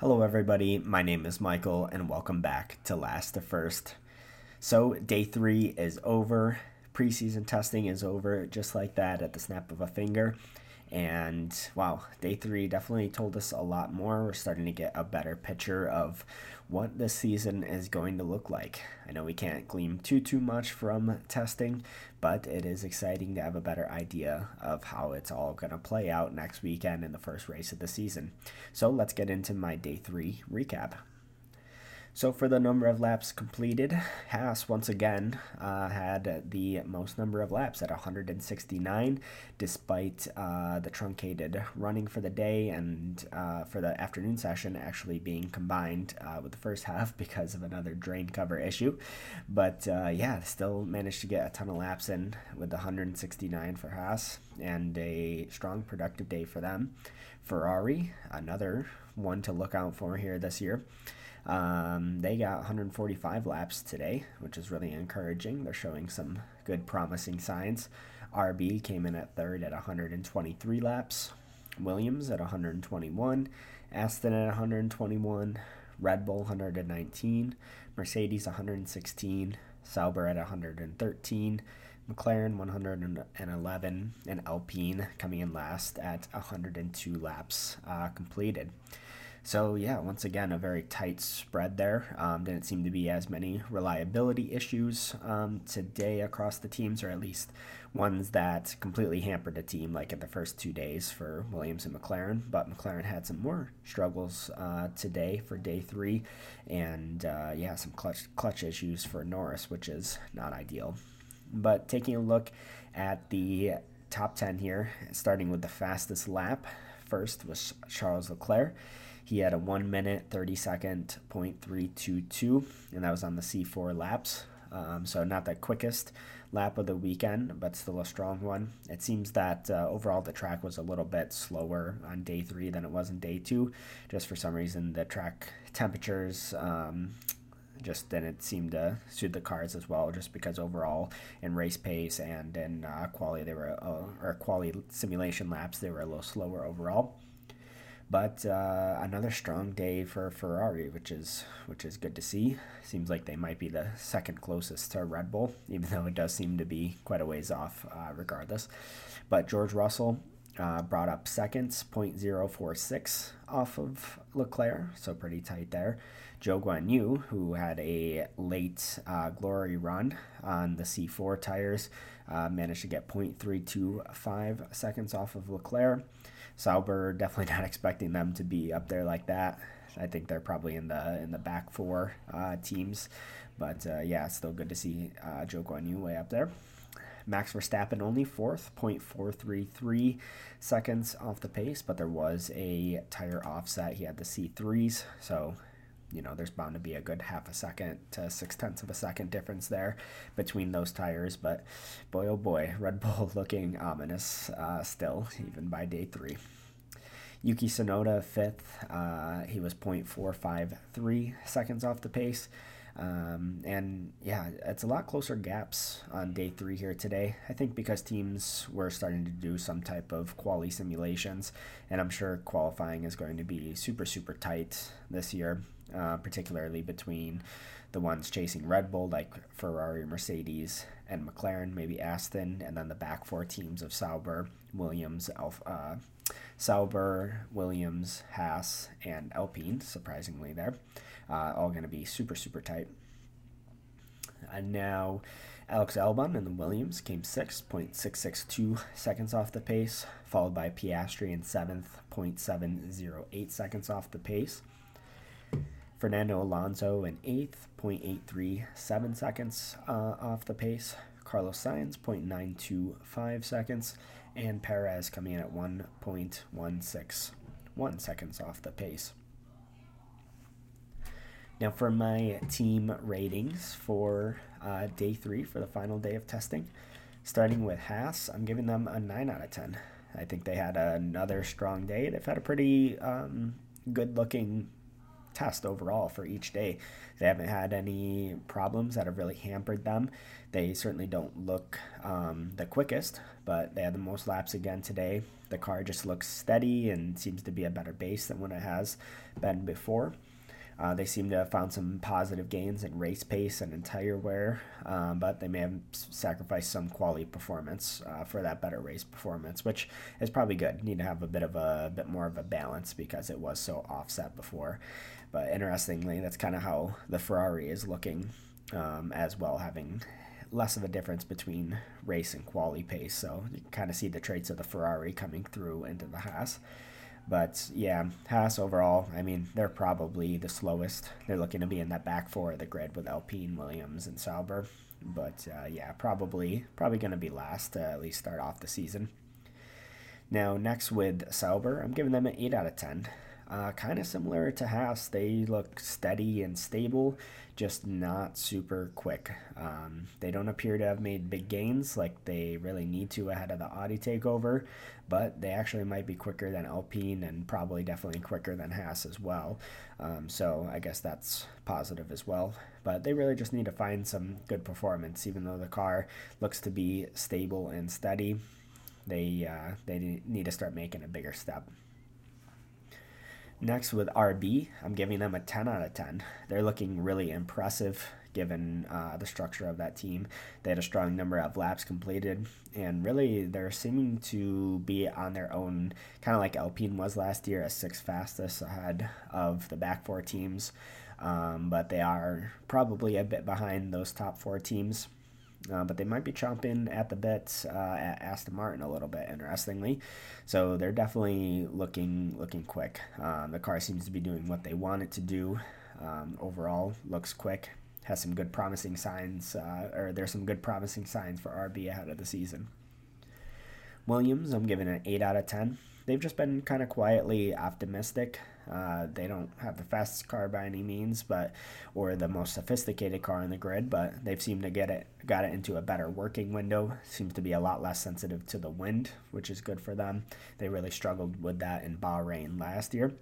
Hello, everybody. My name is Michael, and welcome back to Last to First. So, day three is over. Preseason testing is over just like that at the snap of a finger. And wow, day three definitely told us a lot more. We're starting to get a better picture of what this season is going to look like. I know we can't glean too too much from testing, but it is exciting to have a better idea of how it's all going to play out next weekend in the first race of the season. So let's get into my day three recap. So for the number of laps completed, Haas once again uh, had the most number of laps at 169, despite uh, the truncated running for the day and uh, for the afternoon session actually being combined uh, with the first half because of another drain cover issue. But uh, yeah, still managed to get a ton of laps in with 169 for Haas and a strong productive day for them. Ferrari, another one to look out for here this year. Um, they got 145 laps today, which is really encouraging. They're showing some good, promising signs. RB came in at third at 123 laps. Williams at 121. Aston at 121. Red Bull 119. Mercedes 116. Sauber at 113. McLaren 111 and Alpine coming in last at 102 laps uh, completed. So yeah, once again, a very tight spread there. Um, didn't seem to be as many reliability issues um, today across the teams, or at least ones that completely hampered a team, like in the first two days for Williams and McLaren. But McLaren had some more struggles uh, today for day three, and uh, yeah, some clutch clutch issues for Norris, which is not ideal. But taking a look at the top 10 here, starting with the fastest lap, first was Charles Leclerc. He had a 1 minute 30 second .322, and that was on the C4 laps. Um, so not the quickest lap of the weekend, but still a strong one. It seems that uh, overall the track was a little bit slower on day three than it was in day two. Just for some reason, the track temperatures um, just didn't seem to suit the cars as well. Just because overall in race pace and in uh, quality, they were uh, or quality simulation laps, they were a little slower overall. But uh, another strong day for Ferrari, which is which is good to see. Seems like they might be the second closest to Red Bull, even though it does seem to be quite a ways off, uh, regardless. But George Russell uh, brought up seconds, 0.046 off of Leclerc, so pretty tight there. Zhou Guan Yu, who had a late uh, glory run on the C4 tires, uh, managed to get 0.325 seconds off of Leclerc. Sauber definitely not expecting them to be up there like that. I think they're probably in the in the back four uh, teams, but uh, yeah, still good to see uh, Guan Yu way up there. Max Verstappen only fourth, 0.433 seconds off the pace, but there was a tire offset. He had the C3s, so you know there's bound to be a good half a second to six tenths of a second difference there between those tires. But boy, oh boy, Red Bull looking ominous uh, still, even by day three. Yuki Tsunoda fifth. Uh, he was 0.453 seconds off the pace. Um, and yeah, it's a lot closer gaps on day three here today. I think because teams were starting to do some type of quality simulations, and I'm sure qualifying is going to be super, super tight this year, uh, particularly between the ones chasing Red Bull, like Ferrari, Mercedes, and McLaren, maybe Aston, and then the back four teams of Sauber, Williams, uh, Sauber, Williams, Haas, and Alpine, surprisingly, there. Uh, all going to be super, super tight. And now Alex Albon and the Williams came 6.662 seconds off the pace, followed by Piastri in 7th, 0.708 seconds off the pace. Fernando Alonso in 8th, 0.837 seconds uh, off the pace. Carlos Sainz, 0.925 seconds and Perez coming in at 1.161 seconds off the pace. Now, for my team ratings for uh, day three, for the final day of testing, starting with Haas, I'm giving them a 9 out of 10. I think they had another strong day. They've had a pretty um, good looking test overall for each day. They haven't had any problems that have really hampered them. They certainly don't look um, the quickest, but they had the most laps again today. The car just looks steady and seems to be a better base than when it has been before. Uh, they seem to have found some positive gains in race pace and in tire wear, um, but they may have sacrificed some quality performance uh, for that better race performance, which is probably good. Need to have a bit of a, a bit more of a balance because it was so offset before. But interestingly, that's kind of how the Ferrari is looking um, as well, having less of a difference between race and quality pace. So you kind of see the traits of the Ferrari coming through into the Haas. But yeah, Haas overall, I mean, they're probably the slowest. They're looking to be in that back four of the grid with Alpine, Williams, and Sauber. But uh, yeah, probably probably going to be last to at least start off the season. Now, next with Sauber, I'm giving them an 8 out of 10. Uh, kind of similar to Haas, they look steady and stable, just not super quick. Um, they don't appear to have made big gains like they really need to ahead of the Audi takeover, but they actually might be quicker than Alpine and probably definitely quicker than Haas as well. Um, so I guess that's positive as well. But they really just need to find some good performance, even though the car looks to be stable and steady. They uh, they need to start making a bigger step. Next with RB, I'm giving them a 10 out of 10. They're looking really impressive given uh, the structure of that team. They had a strong number of laps completed, and really they're seeming to be on their own, kind of like Alpine was last year, as sixth fastest ahead of the back four teams. Um, but they are probably a bit behind those top four teams. Uh, but they might be chomping at the bit uh, at Aston Martin a little bit, interestingly. So they're definitely looking looking quick. Um, the car seems to be doing what they want it to do. Um, overall, looks quick. Has some good promising signs, uh, or there's some good promising signs for RB ahead of the season. Williams, I'm giving an 8 out of 10 they've just been kind of quietly optimistic. Uh, they don't have the fastest car by any means, but or the most sophisticated car in the grid, but they've seemed to get it got it into a better working window. Seems to be a lot less sensitive to the wind, which is good for them. They really struggled with that in Bahrain last year.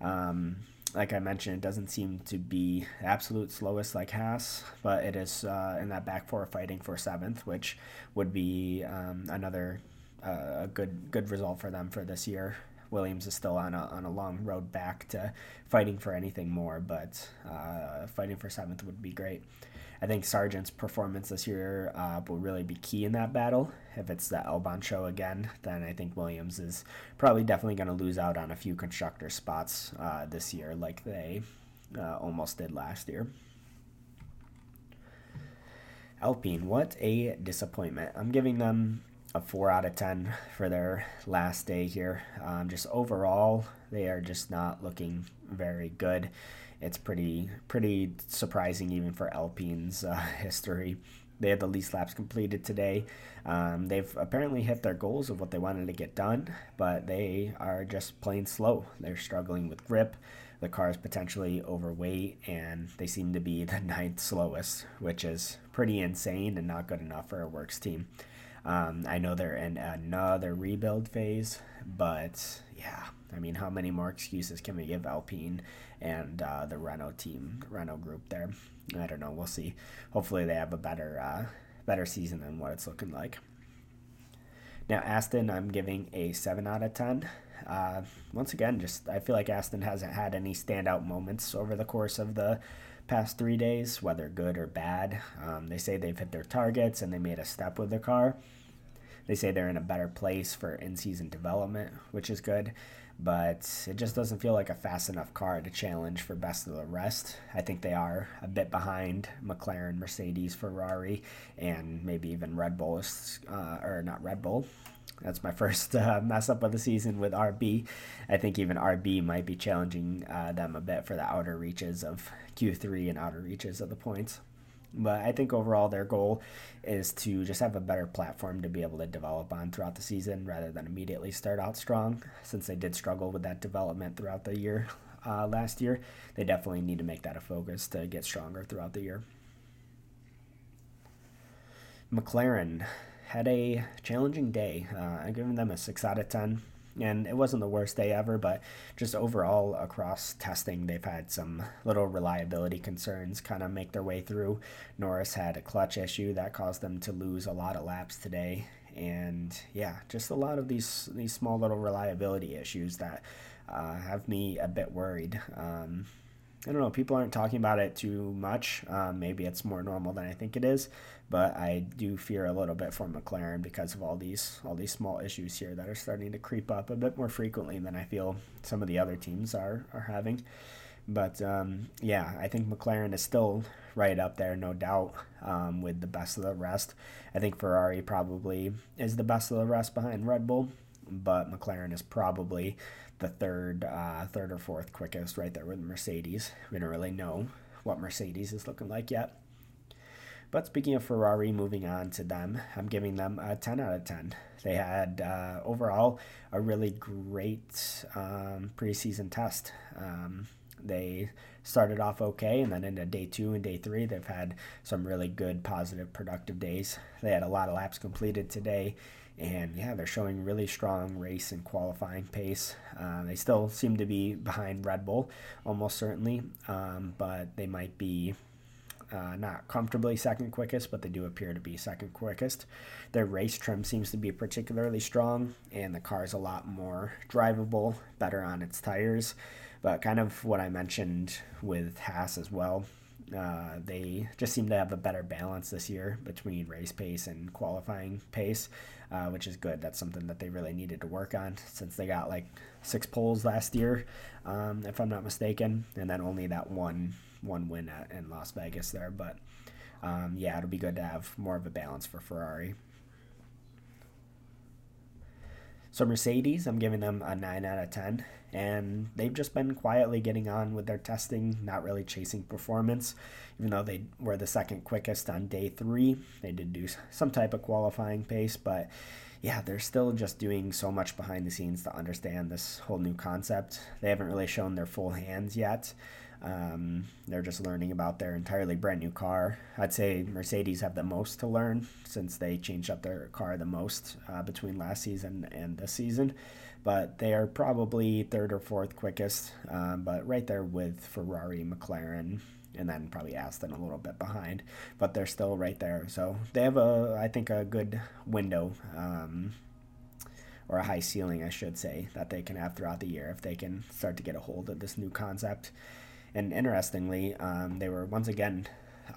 Um, like I mentioned, it doesn't seem to be absolute slowest like Haas, but it is uh, in that back four fighting for seventh, which would be um, another a good good result for them for this year. Williams is still on a, on a long road back to fighting for anything more, but uh, fighting for seventh would be great. I think Sargeant's performance this year uh, will really be key in that battle. If it's the Albon show again, then I think Williams is probably definitely going to lose out on a few constructor spots uh, this year, like they uh, almost did last year. Alpine, what a disappointment. I'm giving them a four out of ten for their last day here. Um, just overall, they are just not looking very good. It's pretty pretty surprising even for Alpine's uh, history. They had the least laps completed today. Um, they've apparently hit their goals of what they wanted to get done, but they are just plain slow. They're struggling with grip. The car is potentially overweight, and they seem to be the ninth slowest, which is pretty insane and not good enough for a works team. Um, I know they're in another rebuild phase, but yeah, I mean, how many more excuses can we give Alpine and uh, the Renault team, Renault group there? I don't know. We'll see. Hopefully, they have a better, uh, better season than what it's looking like. Now, Aston, I'm giving a 7 out of 10. Uh, once again, just I feel like Aston hasn't had any standout moments over the course of the past three days, whether good or bad. Um, they say they've hit their targets and they made a step with the car. They say they're in a better place for in season development, which is good, but it just doesn't feel like a fast enough car to challenge for best of the rest. I think they are a bit behind McLaren, Mercedes, Ferrari, and maybe even Red Bull, uh, or not Red Bull, that's my first uh, mess up of the season with RB. I think even RB might be challenging uh, them a bit for the outer reaches of Q3 and outer reaches of the points. But I think overall their goal is to just have a better platform to be able to develop on throughout the season rather than immediately start out strong. Since they did struggle with that development throughout the year uh, last year, they definitely need to make that a focus to get stronger throughout the year. McLaren had a challenging day. Uh, I'm giving them a 6 out of 10. And it wasn't the worst day ever, but just overall across testing, they've had some little reliability concerns kind of make their way through. Norris had a clutch issue that caused them to lose a lot of laps today, and yeah, just a lot of these these small little reliability issues that uh, have me a bit worried. Um, I don't know. People aren't talking about it too much. Um, maybe it's more normal than I think it is, but I do fear a little bit for McLaren because of all these all these small issues here that are starting to creep up a bit more frequently than I feel some of the other teams are are having. But um, yeah, I think McLaren is still right up there, no doubt, um, with the best of the rest. I think Ferrari probably is the best of the rest behind Red Bull, but McLaren is probably the third, uh, third or fourth quickest, right there with Mercedes. We don't really know what Mercedes is looking like yet. But speaking of Ferrari, moving on to them, I'm giving them a 10 out of 10. They had uh, overall a really great um, preseason test. Um, they started off okay, and then into day two and day three, they've had some really good, positive, productive days. They had a lot of laps completed today, and yeah, they're showing really strong race and qualifying pace. Uh, they still seem to be behind Red Bull, almost certainly, um, but they might be uh, not comfortably second quickest, but they do appear to be second quickest. Their race trim seems to be particularly strong, and the car is a lot more drivable, better on its tires. But kind of what I mentioned with Haas as well, uh, they just seem to have a better balance this year between race pace and qualifying pace uh, which is good. That's something that they really needed to work on since they got like six poles last year, um, if I'm not mistaken, and then only that one one win at, in Las Vegas there. But um, yeah, it'll be good to have more of a balance for Ferrari. So Mercedes, I'm giving them a 9 out of 10, and they've just been quietly getting on with their testing, not really chasing performance. Even though they were the second quickest on day three, they did do some type of qualifying pace, but yeah, they're still just doing so much behind the scenes to understand this whole new concept. They haven't really shown their full hands yet. Um, they're just learning about their entirely brand new car. I'd say Mercedes have the most to learn since they changed up their car the most uh, between last season and this season. But they are probably third or fourth quickest, um, but right there with Ferrari, McLaren, and then probably Aston a little bit behind. But they're still right there. So they have a, I think, a good window. Um, or a high ceiling, I should say, that they can have throughout the year if they can start to get a hold of this new concept. And interestingly, um, they were once again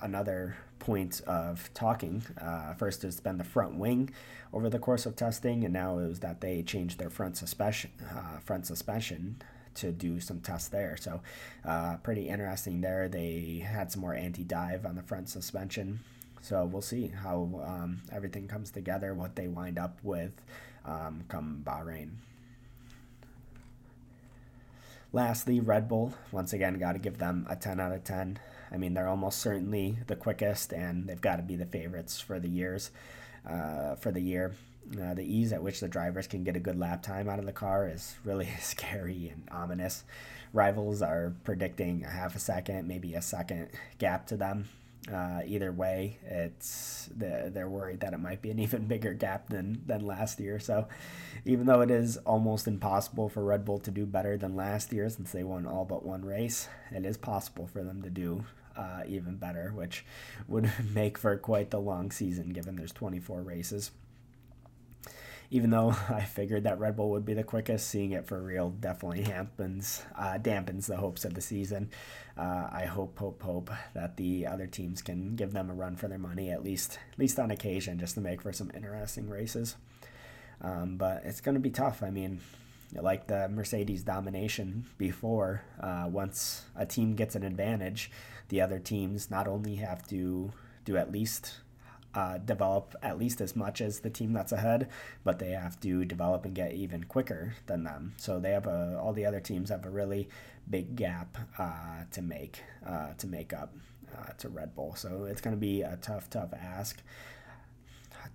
another point of talking. Uh, first, it's been the front wing over the course of testing, and now it was that they changed their front suspension, uh, front suspension to do some tests there. So, uh, pretty interesting there. They had some more anti-dive on the front suspension. So we'll see how um, everything comes together, what they wind up with um, come Bahrain. Lastly, Red Bull. Once again, got to give them a 10 out of 10. I mean, they're almost certainly the quickest, and they've got to be the favorites for the years, uh, for the year. Uh, the ease at which the drivers can get a good lap time out of the car is really scary and ominous. Rivals are predicting a half a second, maybe a second gap to them uh, either way, it's they're worried that it might be an even bigger gap than than last year. So, even though it is almost impossible for Red Bull to do better than last year, since they won all but one race, it is possible for them to do uh, even better, which would make for quite the long season, given there's 24 races even though I figured that Red Bull would be the quickest, seeing it for real definitely dampens uh, dampens the hopes of the season. Uh, I hope, hope, hope that the other teams can give them a run for their money at least, at least on occasion, just to make for some interesting races. Um, but it's going to be tough. I mean, like the Mercedes domination before, uh, once a team gets an advantage, the other teams not only have to do at least uh, develop at least as much as the team that's ahead, but they have to develop and get even quicker than them. So they have a all the other teams have a really big gap uh, to make uh, to make up uh, to Red Bull. So it's going to be a tough, tough ask.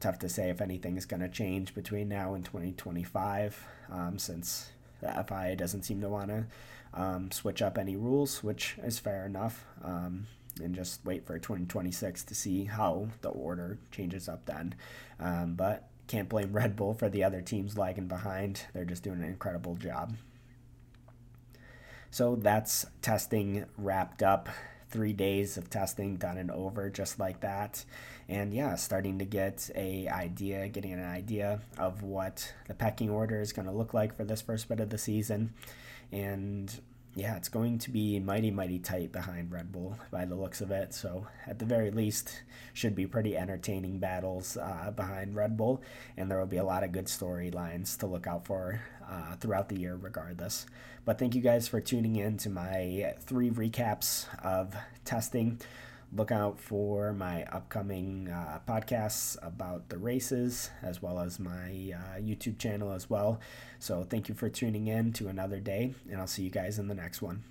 Tough to say if anything is going to change between now and 2025, um, since the FIA doesn't seem to want to um, switch up any rules, which is fair enough. Um, and just wait for 2026 to see how the order changes up then. Um, but can't blame Red Bull for the other teams lagging behind. They're just doing an incredible job. So that's testing wrapped up. Three days of testing done and over just like that. And yeah, starting to get a idea, getting an idea of what the pecking order is going to look like for this first bit of the season. And yeah, it's going to be mighty, mighty tight behind Red Bull by the looks of it. So, at the very least, should be pretty entertaining battles uh, behind Red Bull, and there will be a lot of good storylines to look out for uh, throughout the year, regardless. But thank you guys for tuning in to my three recaps of testing look out for my upcoming uh, podcasts about the races as well as my uh, YouTube channel as well. So, thank you for tuning in to another day, and I'll see you guys in the next one.